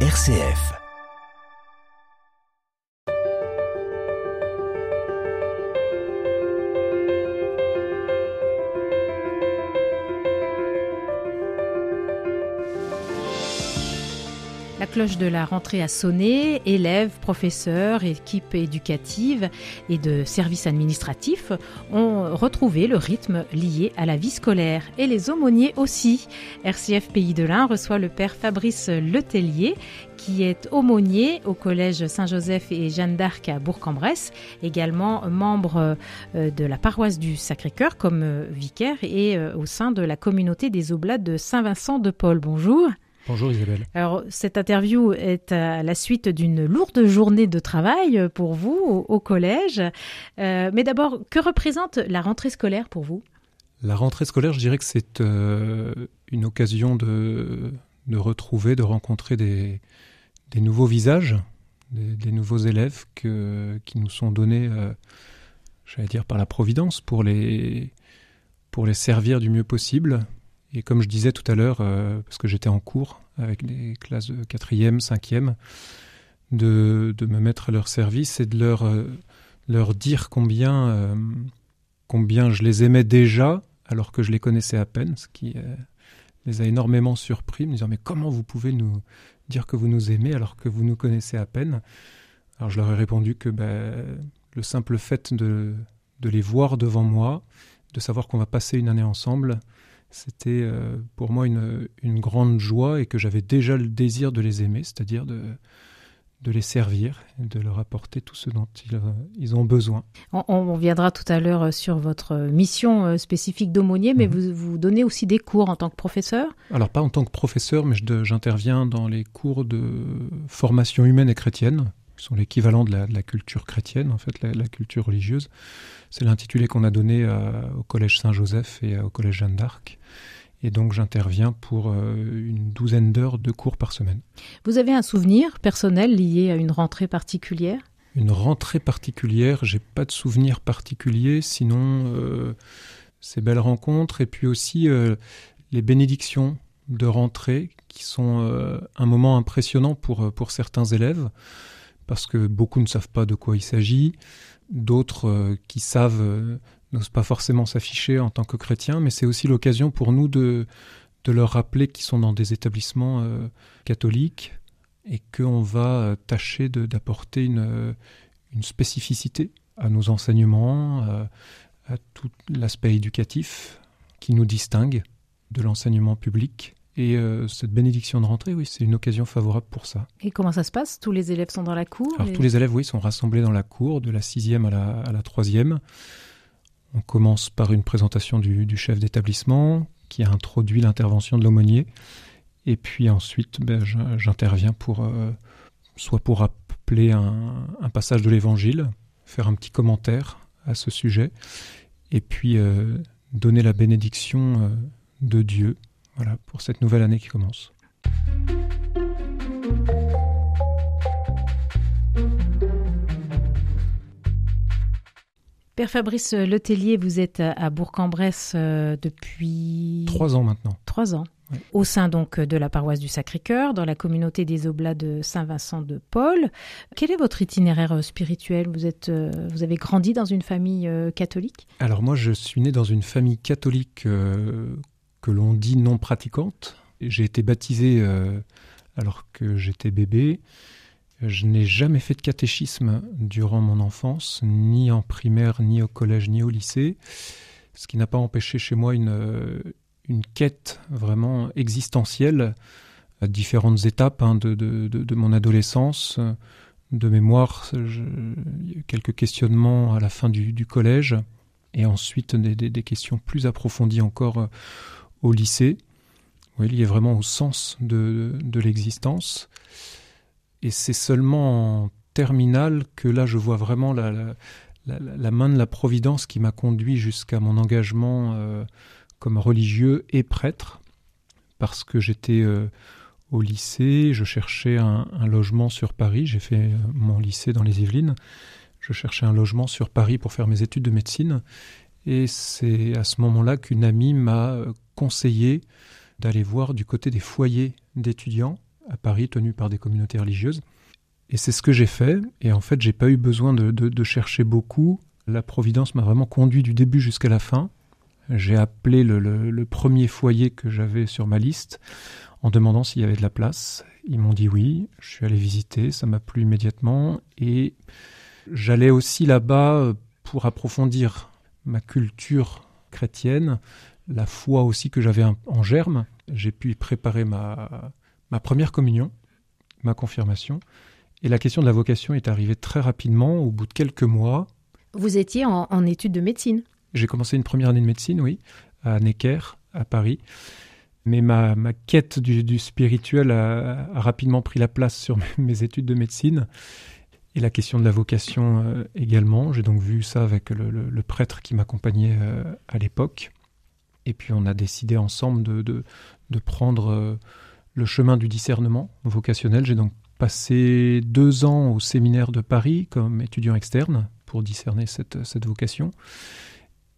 RCF. Cloche de la rentrée a sonné, élèves, professeurs, équipes éducatives et de services administratifs ont retrouvé le rythme lié à la vie scolaire et les aumôniers aussi. RCF Pays de l'Ain reçoit le père Fabrice Letellier qui est aumônier au collège Saint-Joseph et Jeanne d'Arc à Bourg-en-Bresse, également membre euh, de la paroisse du Sacré-Cœur comme euh, vicaire et euh, au sein de la communauté des Oblates de Saint-Vincent de Paul. Bonjour. Bonjour Isabelle. Alors, cette interview est à la suite d'une lourde journée de travail pour vous au, au collège. Euh, mais d'abord, que représente la rentrée scolaire pour vous? La rentrée scolaire, je dirais que c'est euh, une occasion de, de, retrouver, de rencontrer des, des nouveaux visages, des, des, nouveaux élèves que, qui nous sont donnés, euh, j'allais dire, par la Providence pour les, pour les servir du mieux possible et comme je disais tout à l'heure, euh, parce que j'étais en cours avec des classes de 4e, 5e, de, de, me mettre à leur service et de leur, euh, leur dire combien, euh, combien je les aimais déjà alors que je les connaissais à peine, ce qui les a énormément surpris, me disant mais comment vous pouvez nous dire que vous nous aimez alors que vous nous connaissez à peine? Alors je leur ai répondu que ben, le simple fait de, de les voir devant moi, de savoir qu'on va passer une année ensemble, c'était euh, pour moi une, une, grande joie et que j'avais déjà le désir de les aimer, c'est-à-dire de, de les servir et de leur apporter tout ce dont ils, ils ont besoin. On, on, viendra tout à l'heure sur votre mission spécifique d'aumônier, mais mmh. vous, vous donnez aussi des cours en tant que professeur? Alors pas en tant que professeur, mais j'interviens dans les cours de formation humaine et chrétienne, qui sont l'équivalent de, de la, culture chrétienne, en fait, la, la culture religieuse. C'est l'intitulé qu'on a donné à, au Collège Saint-Joseph et au Collège Jeanne d'Arc. Et donc j'interviens pour euh, une douzaine d'heures de cours par semaine. Vous avez un souvenir personnel lié à une rentrée particulière? Une rentrée particulière, j'ai pas de souvenir particulier, sinon euh, ces belles rencontres et puis aussi euh, les bénédictions de rentrée qui sont euh, un moment impressionnant pour, pour certains élèves parce que beaucoup ne savent pas de quoi il s'agit, d'autres euh, qui savent euh, n'osent pas forcément s'afficher en tant que chrétiens, mais c'est aussi l'occasion pour nous de, leur rappeler qu'ils sont dans des établissements euh, catholiques et qu'on va tâcher d'apporter une, spécificité à nos enseignements, à tout l'aspect éducatif qui nous distingue de l'enseignement public. Et euh, cette bénédiction de rentrée, oui, c'est une occasion favorable pour ça. Et comment ça se passe? Tous les élèves sont dans la cour Alors, et... tous les élèves, oui, sont rassemblés dans la cour, de la sixième à la, à la troisième. On commence par une présentation du, du chef d'établissement qui a introduit l'intervention de l'aumônier. Et puis ensuite, ben, j'interviens pour euh, soit pour rappeler un, un passage de l'Évangile, faire un petit commentaire à ce sujet, et puis euh, donner la bénédiction de Dieu voilà, pour cette nouvelle année qui commence. Père Fabrice Letellier, vous êtes à Bourg-en-Bresse depuis... Trois ans maintenant. Trois ans. Oui. Au sein donc de la paroisse du Sacré-Cœur, dans la communauté des Oblats de Saint-Vincent de Paul. Quel est votre itinéraire spirituel? Vous, êtes, vous avez grandi dans une famille catholique? Alors moi, je suis né dans une famille catholique euh, que l'on dit non pratiquante. J'ai été baptisé euh, alors que j'étais bébé. Je n'ai jamais fait de catéchisme durant mon enfance, ni en primaire, ni au collège, ni au lycée, ce qui n'a pas empêché chez moi une, une quête vraiment existentielle à différentes étapes hein, de, de, de, mon adolescence. De mémoire, quelques questionnements à la fin du, du collège, et ensuite des, des, questions plus approfondies encore au lycée, oui, lié vraiment au sens de, l'existence. Et c'est seulement en terminale que là, je vois vraiment la, main de la Providence qui m'a conduit jusqu'à mon engagement euh, comme religieux et prêtre, parce que j'étais euh, au lycée, je cherchais un, un logement sur Paris, j'ai fait mon lycée dans les Yvelines, je cherchais un logement sur Paris pour faire mes études de médecine, et c'est à ce moment-là qu'une amie m'a conseillé d'aller voir du côté des foyers d'étudiants à Paris tenues par des communautés religieuses. Et c'est ce que j'ai fait. Et en fait, j'ai pas eu besoin de, chercher beaucoup. La Providence m'a vraiment conduit du début jusqu'à la fin. J'ai appelé le, premier foyer que j'avais sur ma liste en demandant s'il y avait de la place. Ils m'ont dit oui. Je suis allé visiter. Ça m'a plu immédiatement. Et j'allais aussi là-bas pour approfondir ma culture chrétienne, la foi aussi que j'avais en germe. J'ai pu préparer ma, ma première communion, ma confirmation. Et la question de la vocation est arrivée très rapidement, au bout de quelques mois. Vous étiez en, études de médecine J'ai commencé une première année de médecine, oui, à Necker, à Paris. Mais ma, ma quête du, spirituel a, rapidement pris la place sur mes, études de médecine. Et la question de la vocation euh, également. J'ai donc vu ça avec le, prêtre qui m'accompagnait euh, à l'époque. Et puis on a décidé ensemble de, de, prendre euh, le chemin du discernement vocationnel. J'ai donc passé deux ans au séminaire de Paris comme étudiant externe pour discerner cette, cette vocation.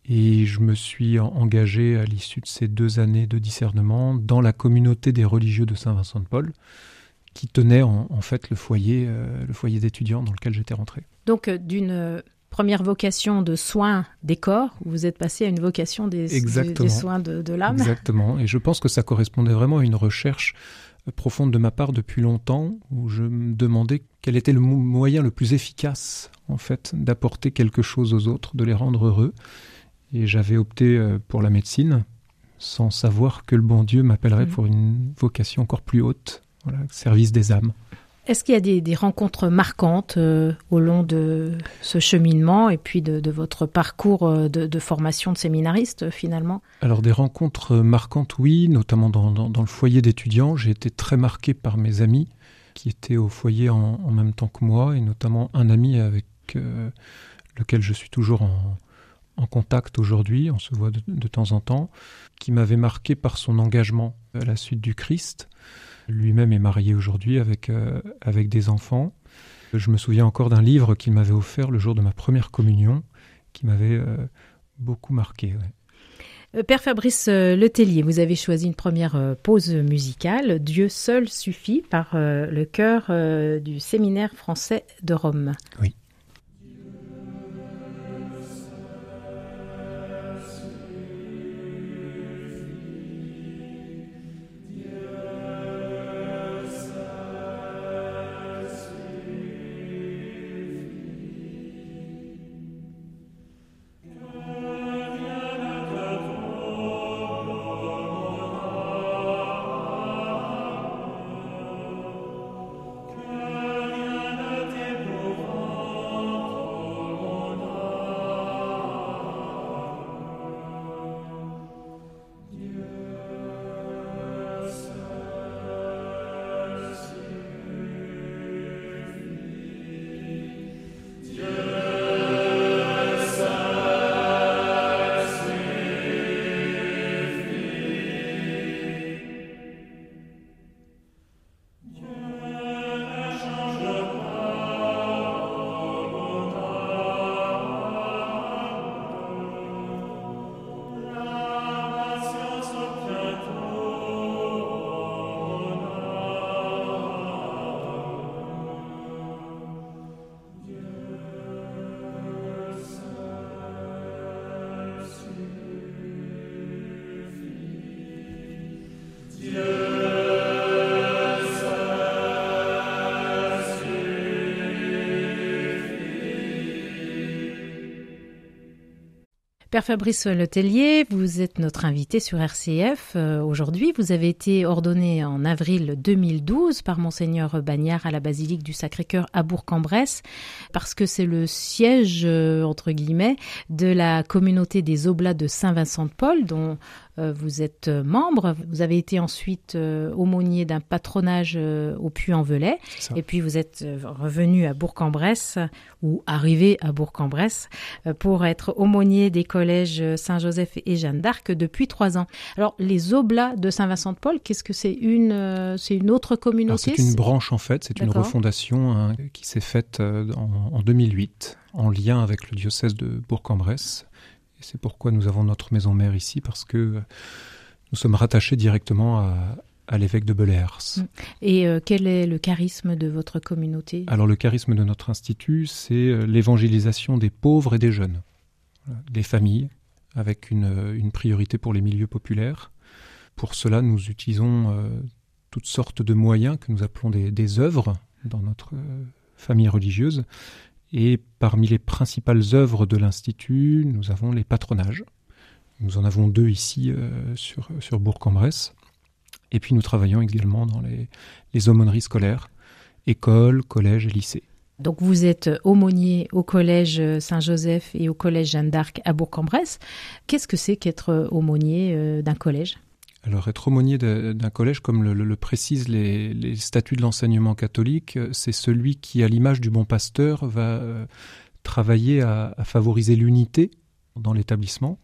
Et je me suis engagé à l'issue de ces deux années de discernement dans la communauté des religieux de Saint-Vincent de Paul, qui tenait en, fait le foyer, euh, le foyer d'étudiants dans lequel j'étais rentré. Donc euh, d'une première vocation de soins des corps, vous êtes passé à une vocation des, des soins de, de l'âme. Exactement. Et je pense que ça correspondait vraiment à une recherche profonde de ma part depuis longtemps, où je me demandais quel était le moyen le plus efficace, en fait, d'apporter quelque chose aux autres, de les rendre heureux. Et j'avais opté euh, pour la médecine, sans savoir que le bon Dieu m'appellerait mmh. pour une vocation encore plus haute, voilà, service des âmes. Est-ce qu'il y a des, rencontres marquantes euh, au long de ce cheminement et puis de, votre parcours euh, de, formation de séminariste finalement? Alors des rencontres marquantes, oui, notamment dans, le foyer d'étudiants. J'ai été très marqué par mes amis qui étaient au foyer en, même temps que moi et notamment un ami avec euh, lequel je suis toujours en, contact aujourd'hui, on se voit de temps en temps, qui m'avait marqué par son engagement à la suite du Christ lui-même est marié aujourd'hui avec, euh, avec des enfants. Je me souviens encore d'un livre qu'il m'avait offert le jour de ma première communion, qui m'avait euh, beaucoup marqué. Euh, Père Fabrice Letellier, vous avez choisi une première pause musicale, Dieu seul suffit, par le chœur du séminaire français de Rome. Oui. Père Fabrice Letellier, vous êtes notre invité sur RCF euh, aujourd'hui. Vous avez été ordonné en avril 2012 par Monseigneur Bagnard à la basilique du Sacré-Cœur à Bourg-en-Bresse parce que c'est le siège, euh, entre guillemets, de la communauté des Oblats de Saint-Vincent-de-Paul dont vous êtes euh, membre, vous avez été ensuite euh, aumônier d'un patronage au Puy-en-Velay, et puis vous êtes revenu à Bourg-en-Bresse, ou arrivé à Bourg-en-Bresse, pour être aumônier des collèges Saint-Joseph et Jeanne d'Arc depuis trois ans. Alors, les Oblats de Saint-Vincent-de-Paul, qu'est-ce que c'est une, c'est une autre communauté C'est une branche en fait, c'est une refondation hein, qui s'est faite en, en 2008 en lien avec le diocèse de Bourg-en-Bresse et c'est pourquoi nous avons notre maison mère ici, parce que nous sommes rattachés directement à l'évêque de Belears. Mm. Et euh, quel est le charisme de votre communauté? Alors le charisme de notre institut, c'est euh, l'évangélisation des pauvres et des jeunes, des familles, avec une, priorité pour les milieux populaires. Pour cela, nous utilisons toutes sortes de moyens que nous appelons des, des œuvres dans notre famille religieuse. Et parmi les principales œuvres de l'Institut, nous avons les patronages. Nous en avons deux ici sur, sur Bourg-en-Bresse. Et puis nous travaillons également dans les, les aumôneries scolaires, écoles, collèges et lycées. Donc vous êtes aumônier au collège Saint-Joseph et au collège Jeanne d'Arc à Bourg-en-Bresse. Qu'est-ce que c'est qu'être aumônier euh, d'un collège? Alors être aumônier d'un collège, comme le, précisent les, statuts de l'enseignement catholique, c'est celui qui, à l'image du bon pasteur, va euh, travailler à favoriser l'unité dans l'établissement,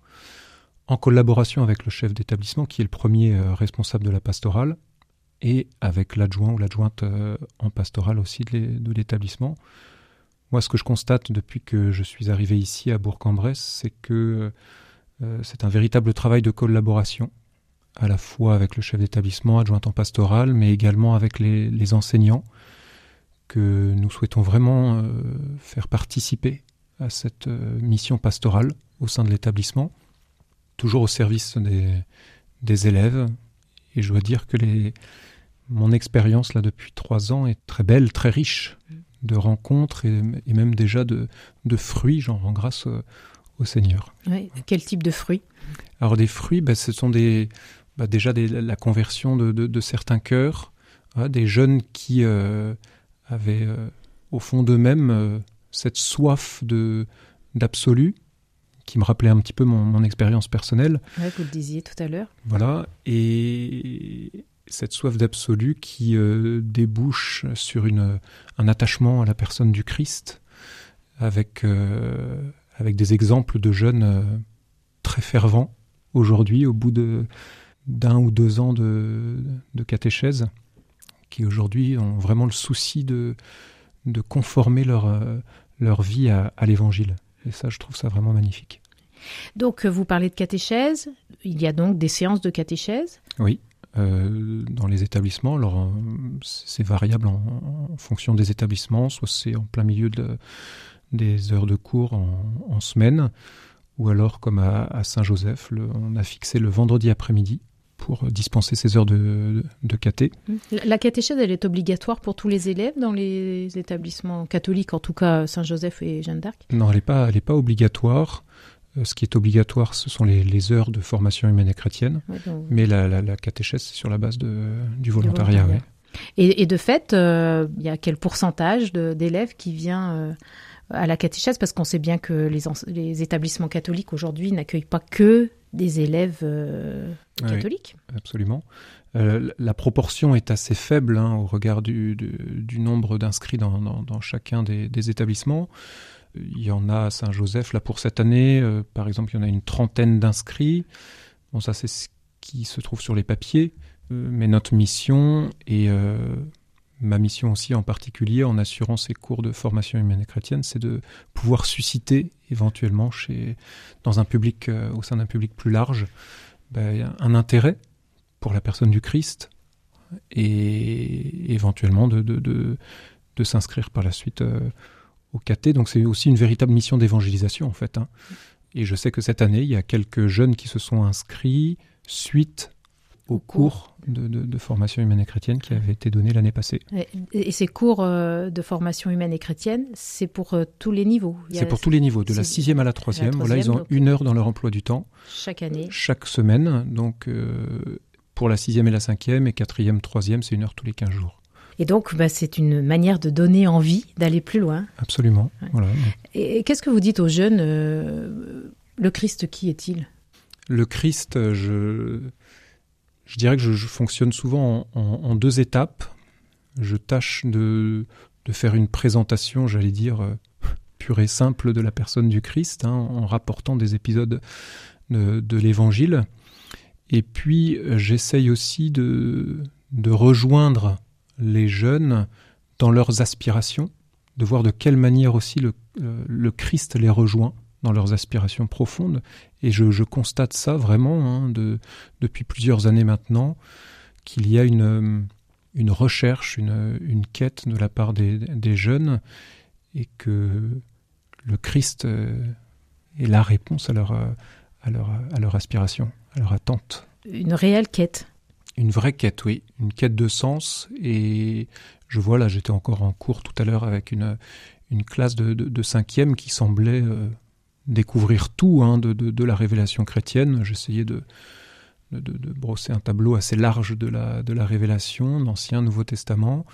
en collaboration avec le chef d'établissement, qui est le premier euh, responsable de la pastorale, et avec l'adjoint ou l'adjointe euh, en pastorale aussi de l'établissement. Moi, ce que je constate depuis que je suis arrivé ici à Bourg-en-Bresse, c'est que euh, c'est un véritable travail de collaboration, à la fois avec le chef d'établissement, adjoint en pastorale, mais également avec les, les enseignants, que nous souhaitons vraiment faire participer à cette mission pastorale au sein de l'établissement toujours au service des, des élèves. Et je dois dire que les, mon expérience là depuis trois ans est très belle, très riche de rencontres et, même déjà de, de fruits, j'en rends grâce au, Seigneur. quel type de fruits? Alors des fruits, ben, ce sont des, ben, déjà des, la conversion de, de, certains cœurs, hein, des jeunes qui euh, avaient euh, au fond d'eux-mêmes euh, cette soif de d'absolu qui me rappelait un petit peu mon, expérience personnelle. Ouais, vous le disiez tout à l'heure. Voilà, et cette soif d'absolu qui débouche sur une, un attachement à la personne du Christ, avec, avec des exemples de jeunes très fervents aujourd'hui, au bout de d'un ou deux ans de, de catéchèse, qui aujourd'hui ont vraiment le souci de, de conformer leur, leur vie à, à l'évangile. Et ça, je trouve ça vraiment magnifique. Donc, euh, vous parlez de catéchèse. Il y a donc des séances de catéchèse Oui. Euh, dans les établissements, alors euh, c'est variable en, fonction des établissements, soit c'est en plein milieu de, des heures de cours en, semaine, ou alors comme à, Saint-Joseph, on a fixé le vendredi après-midi pour dispenser ces heures de, de, caté. La catéchèse, elle est obligatoire pour tous les élèves dans les établissements catholiques, en tout cas Saint-Joseph et Jeanne d'Arc? Non, elle n'est pas, elle pas obligatoire. Euh, ce qui est obligatoire, ce sont les, heures de formation humaine et chrétienne, mais la, catéchèse, c'est sur la base de, du volontariat. Et, de fait, euh, il y a quel pourcentage d'élèves qui vient euh, à la catéchèse? Parce qu'on sait bien que les, les établissements catholiques aujourd'hui n'accueillent pas que des élèves catholiques. absolument. la proportion est assez faible hein, au regard du, du, nombre d'inscrits dans, dans, chacun des, des établissements. Il y en a à Saint-Joseph, là pour cette année, euh, par exemple, il y en a une trentaine d'inscrits. Bon, ça c'est ce qui se trouve sur les papiers, euh, mais notre mission et euh, ma mission aussi en particulier en assurant ces cours de formation humaine et chrétienne, c'est de pouvoir susciter éventuellement chez, dans un public, au sein d'un public plus large, ben, un intérêt pour la personne du Christ et éventuellement de, de, de, s'inscrire par la suite au KT. Donc c'est aussi une véritable mission d'évangélisation en fait. Hein. Et je sais que cette année, il y a quelques jeunes qui se sont inscrits suite au cours de, formation humaine et chrétienne qui avait été donné l'année passée. Et, ces cours euh, de formation humaine et chrétienne, c'est pour euh, tous les niveaux C'est pour tous les niveaux, de la sixième à la troisième. Voilà, ils ont une heure dans leur emploi du temps. Chaque année. Chaque semaine. Donc euh, pour la sixième et la cinquième, et quatrième, troisième, c'est une heure tous les quinze jours. Et donc, bah, c'est une manière de donner envie d'aller plus loin. Absolument. Voilà. Et, qu'est-ce que vous dites aux jeunes Le Christ, qui est-il? Le Christ, je, je dirais que je, fonctionne souvent en, deux étapes. Je tâche de, faire une présentation, j'allais dire, euh, pure et simple de la personne du Christ, hein, en rapportant des épisodes de, l'Évangile. Et puis, j'essaye aussi de, de rejoindre les jeunes dans leurs aspirations, de voir de quelle manière aussi le, euh, Christ les rejoint dans leurs aspirations profondes. Et je, constate ça vraiment hein, depuis plusieurs années maintenant, qu'il y a une, une recherche, une, une, quête de la part des, des, jeunes et que le Christ est la réponse à leur, à leur, à leur aspiration, à leur attente. Une réelle quête. Une vraie quête, oui. Une quête de sens. Et je vois, là, j'étais encore en cours tout à l'heure avec une, une classe de, de, de cinquième qui semblait euh, découvrir tout hein, de, de, la révélation chrétienne. J'essayais de, de, brosser un tableau assez large de la, de la révélation, d'Ancien, Nouveau Testament,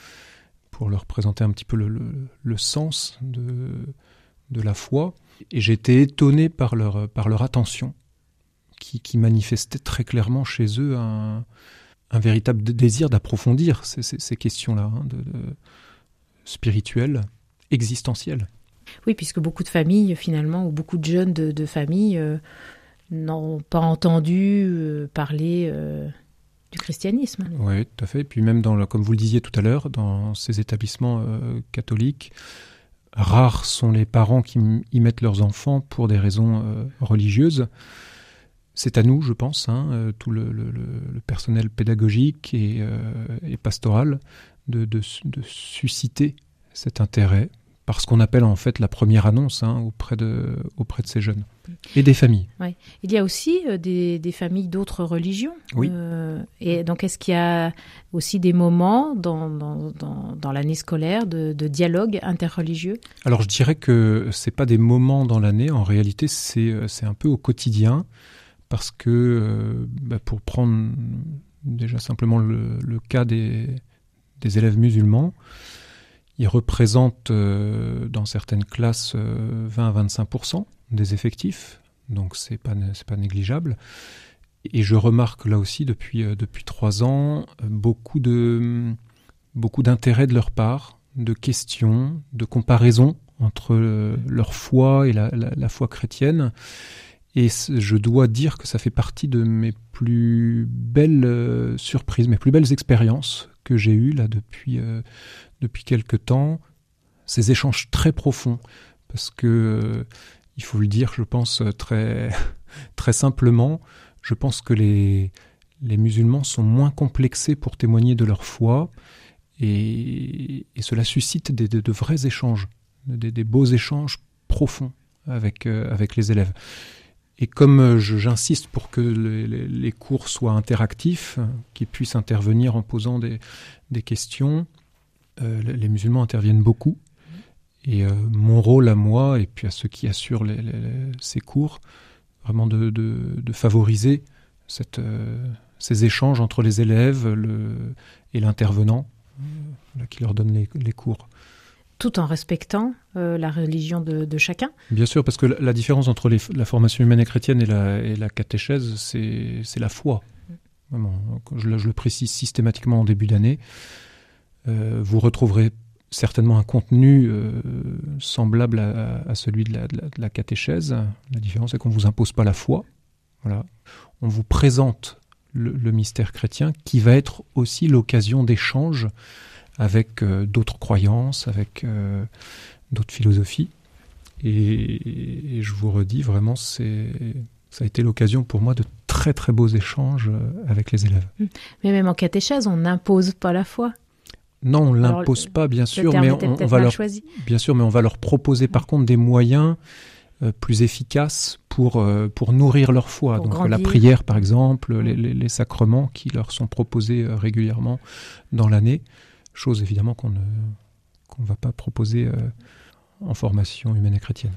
pour leur présenter un petit peu le, le, sens de, de la foi. Et j'étais étonné par leur, par leur attention, qui, qui manifestait très clairement chez eux un, un véritable désir d'approfondir ces, ces, questions-là, hein, de, spirituelles, existentielles. Oui, puisque beaucoup de familles, finalement, ou beaucoup de jeunes de, de familles euh, n'ont pas entendu euh, parler euh, du christianisme. Oui, tout à fait. Et puis même, dans, comme vous le disiez tout à l'heure, dans ces établissements catholiques, rares sont les parents qui y mettent leurs enfants pour des raisons religieuses. C'est à nous, je pense, hein, tout le, personnel pédagogique et, pastoral, de, susciter cet intérêt par ce qu'on appelle en fait la première annonce hein, auprès, de, auprès de ces jeunes et des familles. Ouais. Il y a aussi euh, des, des, familles d'autres religions. Oui. Euh, et donc, est-ce qu'il y a aussi des moments dans, dans, dans, dans l'année scolaire de, de, dialogue interreligieux? Alors, je dirais que c'est pas des moments dans l'année. En réalité, c'est un peu au quotidien parce que, euh, bah, pour prendre déjà simplement le, le cas des, des, élèves musulmans, ils représentent euh, dans certaines classes euh, 20 à 25% des effectifs, donc c'est pas pas négligeable. Et je remarque là aussi depuis euh, depuis trois ans beaucoup de beaucoup d'intérêt de leur part, de questions, de comparaisons entre euh, leur foi et la, la, foi chrétienne. Et je dois dire que ça fait partie de mes plus belles euh, surprises, mes plus belles expériences que j'ai eues là depuis, euh, depuis quelque temps. Ces échanges très profonds, parce que, euh, il faut le dire, je pense très, très simplement, je pense que les, les musulmans sont moins complexés pour témoigner de leur foi, et, et cela suscite des, de, vrais échanges, des, des, beaux échanges profonds avec, euh, avec les élèves. Et comme euh, j'insiste pour que les, cours soient interactifs, qu'ils puissent intervenir en posant des, questions, euh, les musulmans interviennent beaucoup. Et euh, mon rôle à moi, et puis à ceux qui assurent ces cours, vraiment de, favoriser euh, ces échanges entre les élèves et l'intervenant qui leur donne les cours tout en respectant euh, la religion de, chacun. Bien sûr, parce que la, différence entre la formation humaine et chrétienne et la, et catéchèse, c'est la foi. Je, le précise systématiquement en début d'année. Euh, vous retrouverez certainement un contenu euh, semblable à, celui de la, de, la, catéchèse. La différence, c'est qu'on ne vous impose pas la foi. Voilà. On vous présente le mystère chrétien qui va être aussi l'occasion d'échanges avec euh, d'autres croyances, avec euh, d'autres philosophies. Et, et, je vous redis, vraiment, c'est ça a été l'occasion pour moi de très très beaux échanges euh, avec les élèves. Mmh. Mais même en catéchèse, on n'impose pas la foi. Non, on l'impose pas, bien sûr, mais on, on va leur choisi. bien sûr, mais on va leur proposer par contre des moyens euh, plus efficaces pour euh, pour nourrir leur foi. Pour Donc grandir. la prière, par exemple, les, les, les, sacrements qui leur sont proposés euh, régulièrement dans l'année chose évidemment qu'on ne qu'on va pas proposer euh, en formation humaine et chrétienne.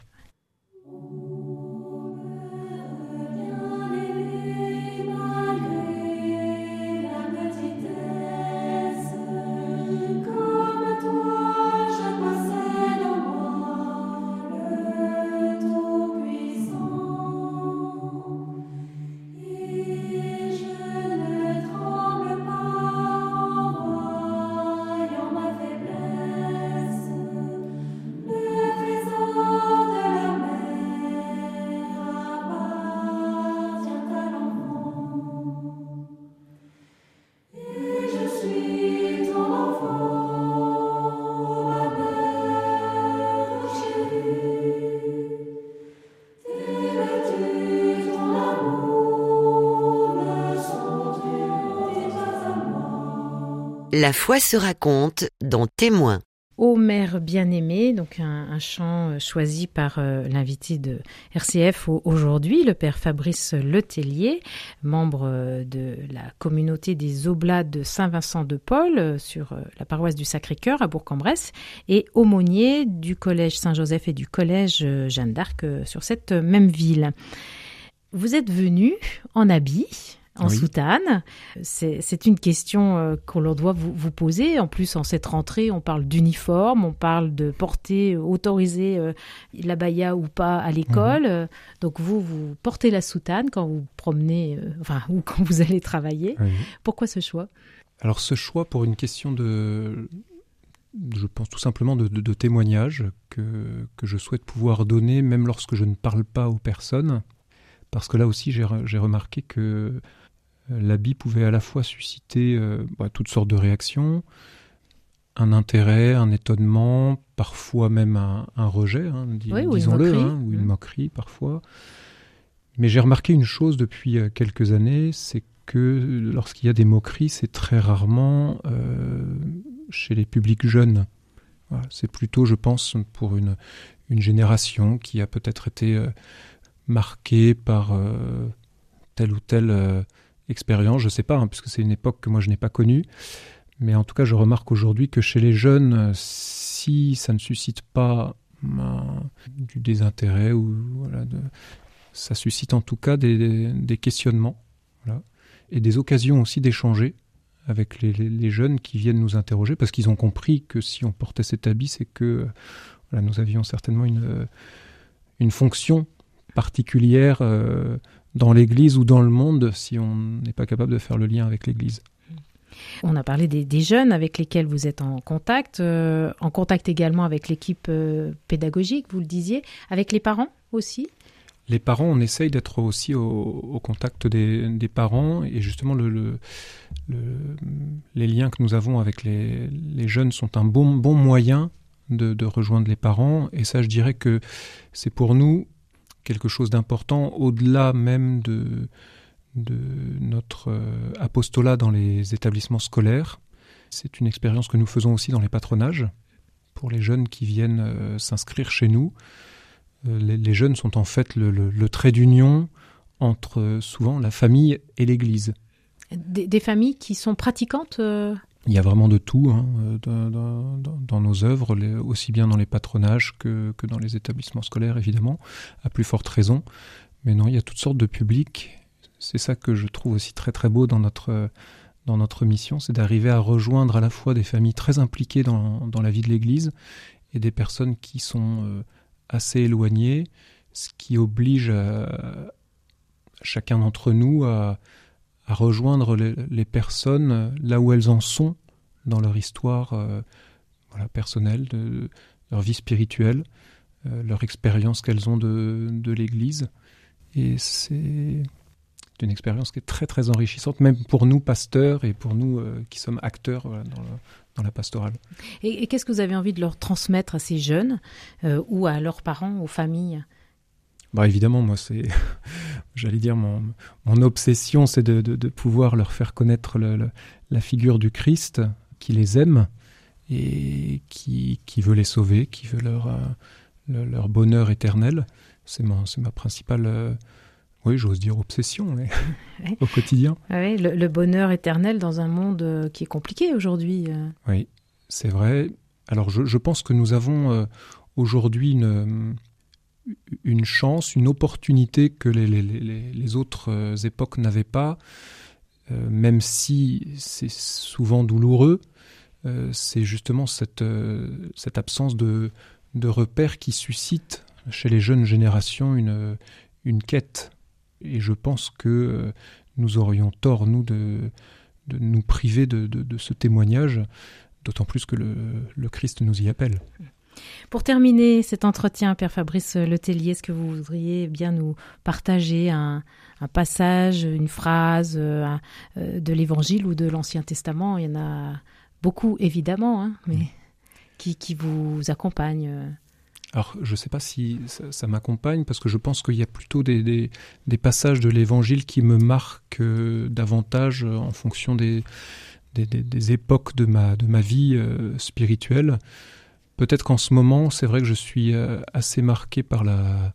La foi se raconte dans Témoins. Ô mère bien-aimée, donc un, chant euh, choisi par euh, l'invité de RCF aujourd'hui, le père Fabrice Letellier, membre euh, de la communauté des Oblats de Saint-Vincent de Paul sur la paroisse du Sacré-Cœur à Bourg-en-Bresse et aumônier du collège Saint-Joseph et du collège Jeanne d'Arc sur cette même ville. Vous êtes venu en habit en soutane. C'est une question euh, qu'on doit vous, vous, poser. En plus, en cette rentrée, on parle d'uniforme, on parle de porter, euh, autoriser euh, la baya ou pas à l'école. Mhm. Donc vous, vous portez la soutane quand vous promenez, enfin, ou quand vous allez travailler. Pourquoi ce choix? Alors ce choix pour une question de, je pense tout simplement de, de témoignage que, que je souhaite pouvoir donner, même lorsque je ne parle pas aux personnes. Parce que là aussi, j'ai remarqué que euh, l'habit pouvait à la fois susciter euh, bah, toutes sortes de réactions, un intérêt, un étonnement, parfois même un, rejet, hein, disons-le, hein, ou une mmh. moquerie parfois. Mais j'ai remarqué une chose depuis euh, quelques années, c'est que lorsqu'il y a des moqueries, c'est très rarement chez les publics jeunes. c'est plutôt, je pense, pour une, une génération qui a peut-être été marquée par tel ou tel expérience, je ne sais pas, hein, puisque c'est une époque que moi je n'ai pas connue. Mais en tout cas, je remarque aujourd'hui que chez les jeunes, si ça ne suscite pas ben, du désintérêt, ou voilà, ça suscite en tout cas des, questionnements et des occasions aussi d'échanger avec les, jeunes qui viennent nous interroger, parce qu'ils ont compris que si on portait cet habit, c'est que nous avions certainement une, une fonction particulière euh, dans l'Église ou dans le monde si on n'est pas capable de faire le lien avec l'Église. On a parlé des, jeunes avec lesquels vous êtes en contact, euh, en contact également avec l'équipe euh, pédagogique, vous le disiez, avec les parents aussi? Les parents, on essaye d'être aussi au, contact des, parents et justement le, les liens que nous avons avec les, jeunes sont un bon, bon moyen de, de, rejoindre les parents et ça je dirais que c'est pour nous quelque chose d'important au-delà même de, notre euh, apostolat dans les établissements scolaires. C'est une expérience que nous faisons aussi dans les patronages pour les jeunes qui viennent euh, s'inscrire chez nous. Euh, les, jeunes sont en fait le, trait d'union entre souvent la famille et l'Église. Des, familles qui sont pratiquantes il y a vraiment de tout hein, dans, nos œuvres, aussi bien dans les patronages que, dans les établissements scolaires, évidemment, à plus forte raison. Mais non, il y a toutes sortes de publics. C'est ça que je trouve aussi très très beau dans notre, dans notre mission, c'est d'arriver à rejoindre à la fois des familles très impliquées dans, la vie de l'Église et des personnes qui sont euh, assez éloignées, ce qui oblige chacun d'entre nous à, à rejoindre les, personnes là où elles en sont dans leur histoire euh, personnelle, leur vie spirituelle, euh, leur expérience qu'elles ont de, l'Église. Et c'est une expérience qui est très très enrichissante, même pour nous pasteurs et pour nous euh, qui sommes acteurs dans, la pastorale. Et, qu'est-ce que vous avez envie de leur transmettre à ces jeunes ou à leurs parents, aux familles? Bah évidemment, moi, c'est, j'allais dire, mon, mon obsession, c'est de, de, pouvoir leur faire connaître le, la figure du Christ qui les aime et qui, qui veut les sauver, qui veut leur, euh, leur bonheur éternel. C'est ma, c'est ma principale, euh, oui, j'ose dire obsession au quotidien. Oui, le, le, bonheur éternel dans un monde euh, qui est compliqué aujourd'hui. Oui, c'est vrai. Alors, je, je, pense que nous avons aujourd'hui une une chance, une opportunité que les, autres euh, époques n'avaient pas, euh, même si c'est souvent douloureux, euh, c'est justement cette, absence de, repères qui suscite chez les jeunes générations une, quête. Et je pense que nous aurions tort, nous, de, nous priver de, ce témoignage, d'autant plus que le Christ nous y appelle. Pour terminer cet entretien, Père Fabrice Letellier, est-ce que vous voudriez bien nous partager un, passage, une phrase euh, euh, de l'Évangile ou de l'Ancien Testament? Il y en a beaucoup, évidemment, hein, mais mm. qui, vous accompagne euh? alors, je ne sais pas si ça, m'accompagne, parce que je pense qu'il y a plutôt des, passages de l'Évangile qui me marquent davantage en fonction des, des, époques de ma, de ma vie spirituelle. Peut-être qu'en ce moment, c'est vrai que je suis assez marqué par la,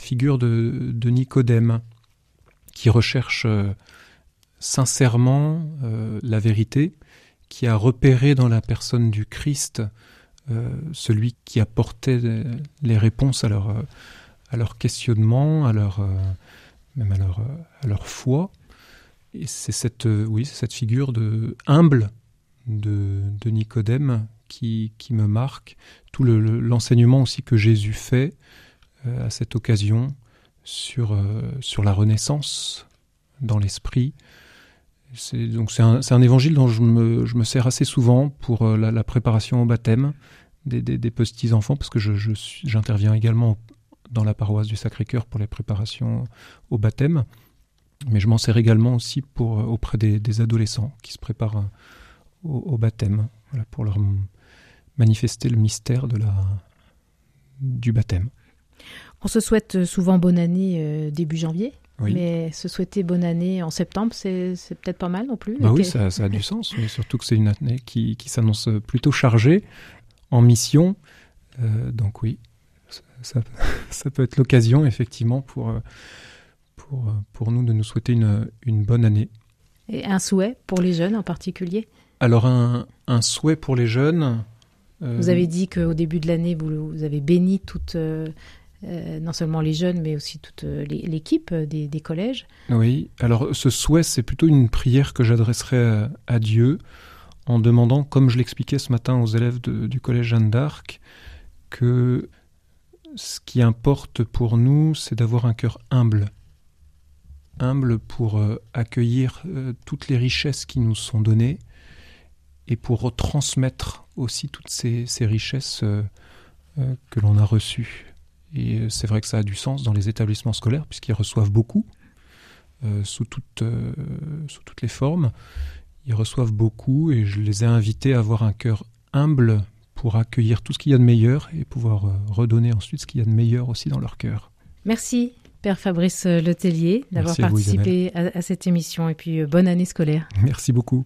figure de, Nicodème, qui recherche sincèrement la vérité, qui a repéré dans la personne du Christ euh, celui qui apportait les réponses à leur, à questionnement, à leur, euh, même à leur, foi. Et c'est cette, euh, oui, cette figure de humble de Nicodème qui, me marque. Tout l'enseignement aussi que Jésus fait à cette occasion sur, sur la renaissance dans l'esprit, c'est un, un, évangile dont je me, je me, sers assez souvent pour euh, la, préparation au baptême des, des, des petits enfants parce que j'interviens je, également dans la paroisse du Sacré-Cœur pour les préparations au baptême, mais je m'en sers également aussi pour euh, auprès des, adolescents qui se préparent euh, au, baptême, pour leur manifester le mystère de la, du baptême. On se souhaite souvent bonne année euh, début janvier. Mais se souhaiter bonne année en septembre, c'est peut-être pas mal non plus. Bah oui, ça, ça, a du sens, mais surtout que c'est une année qui, qui s'annonce plutôt chargée en mission. Euh, donc oui, ça, ça, peut être l'occasion effectivement pour, euh, pour, pour nous de nous souhaiter une, une bonne année. Et un souhait pour les jeunes en particulier? Alors un, un souhait pour les jeunes. Euh... Vous avez dit qu'au début de l'année, vous, vous, avez béni toute euh, euh, non seulement les jeunes, mais aussi toute l'équipe des, des, collèges. Oui, alors ce souhait, c'est plutôt une prière que j'adresserai à, Dieu en demandant, comme je l'expliquais ce matin aux élèves de, du collège Jeanne d'Arc, que ce qui importe pour nous, c'est d'avoir un cœur humble. Humble pour euh, accueillir euh, toutes les richesses qui nous sont données et pour retransmettre aussi toutes ces, ces richesses euh, que l'on a reçues. Et c'est vrai que ça a du sens dans les établissements scolaires, puisqu'ils reçoivent beaucoup, euh, sous, toutes, euh, sous toutes les formes. Ils reçoivent beaucoup et je les ai invités à avoir un cœur humble pour accueillir tout ce qu'il y a de meilleur et pouvoir euh, redonner ensuite ce qu'il y a de meilleur aussi dans leur cœur. Merci, Père Fabrice Letellier, d'avoir participé à, à, cette émission et puis bonne année scolaire. Merci beaucoup.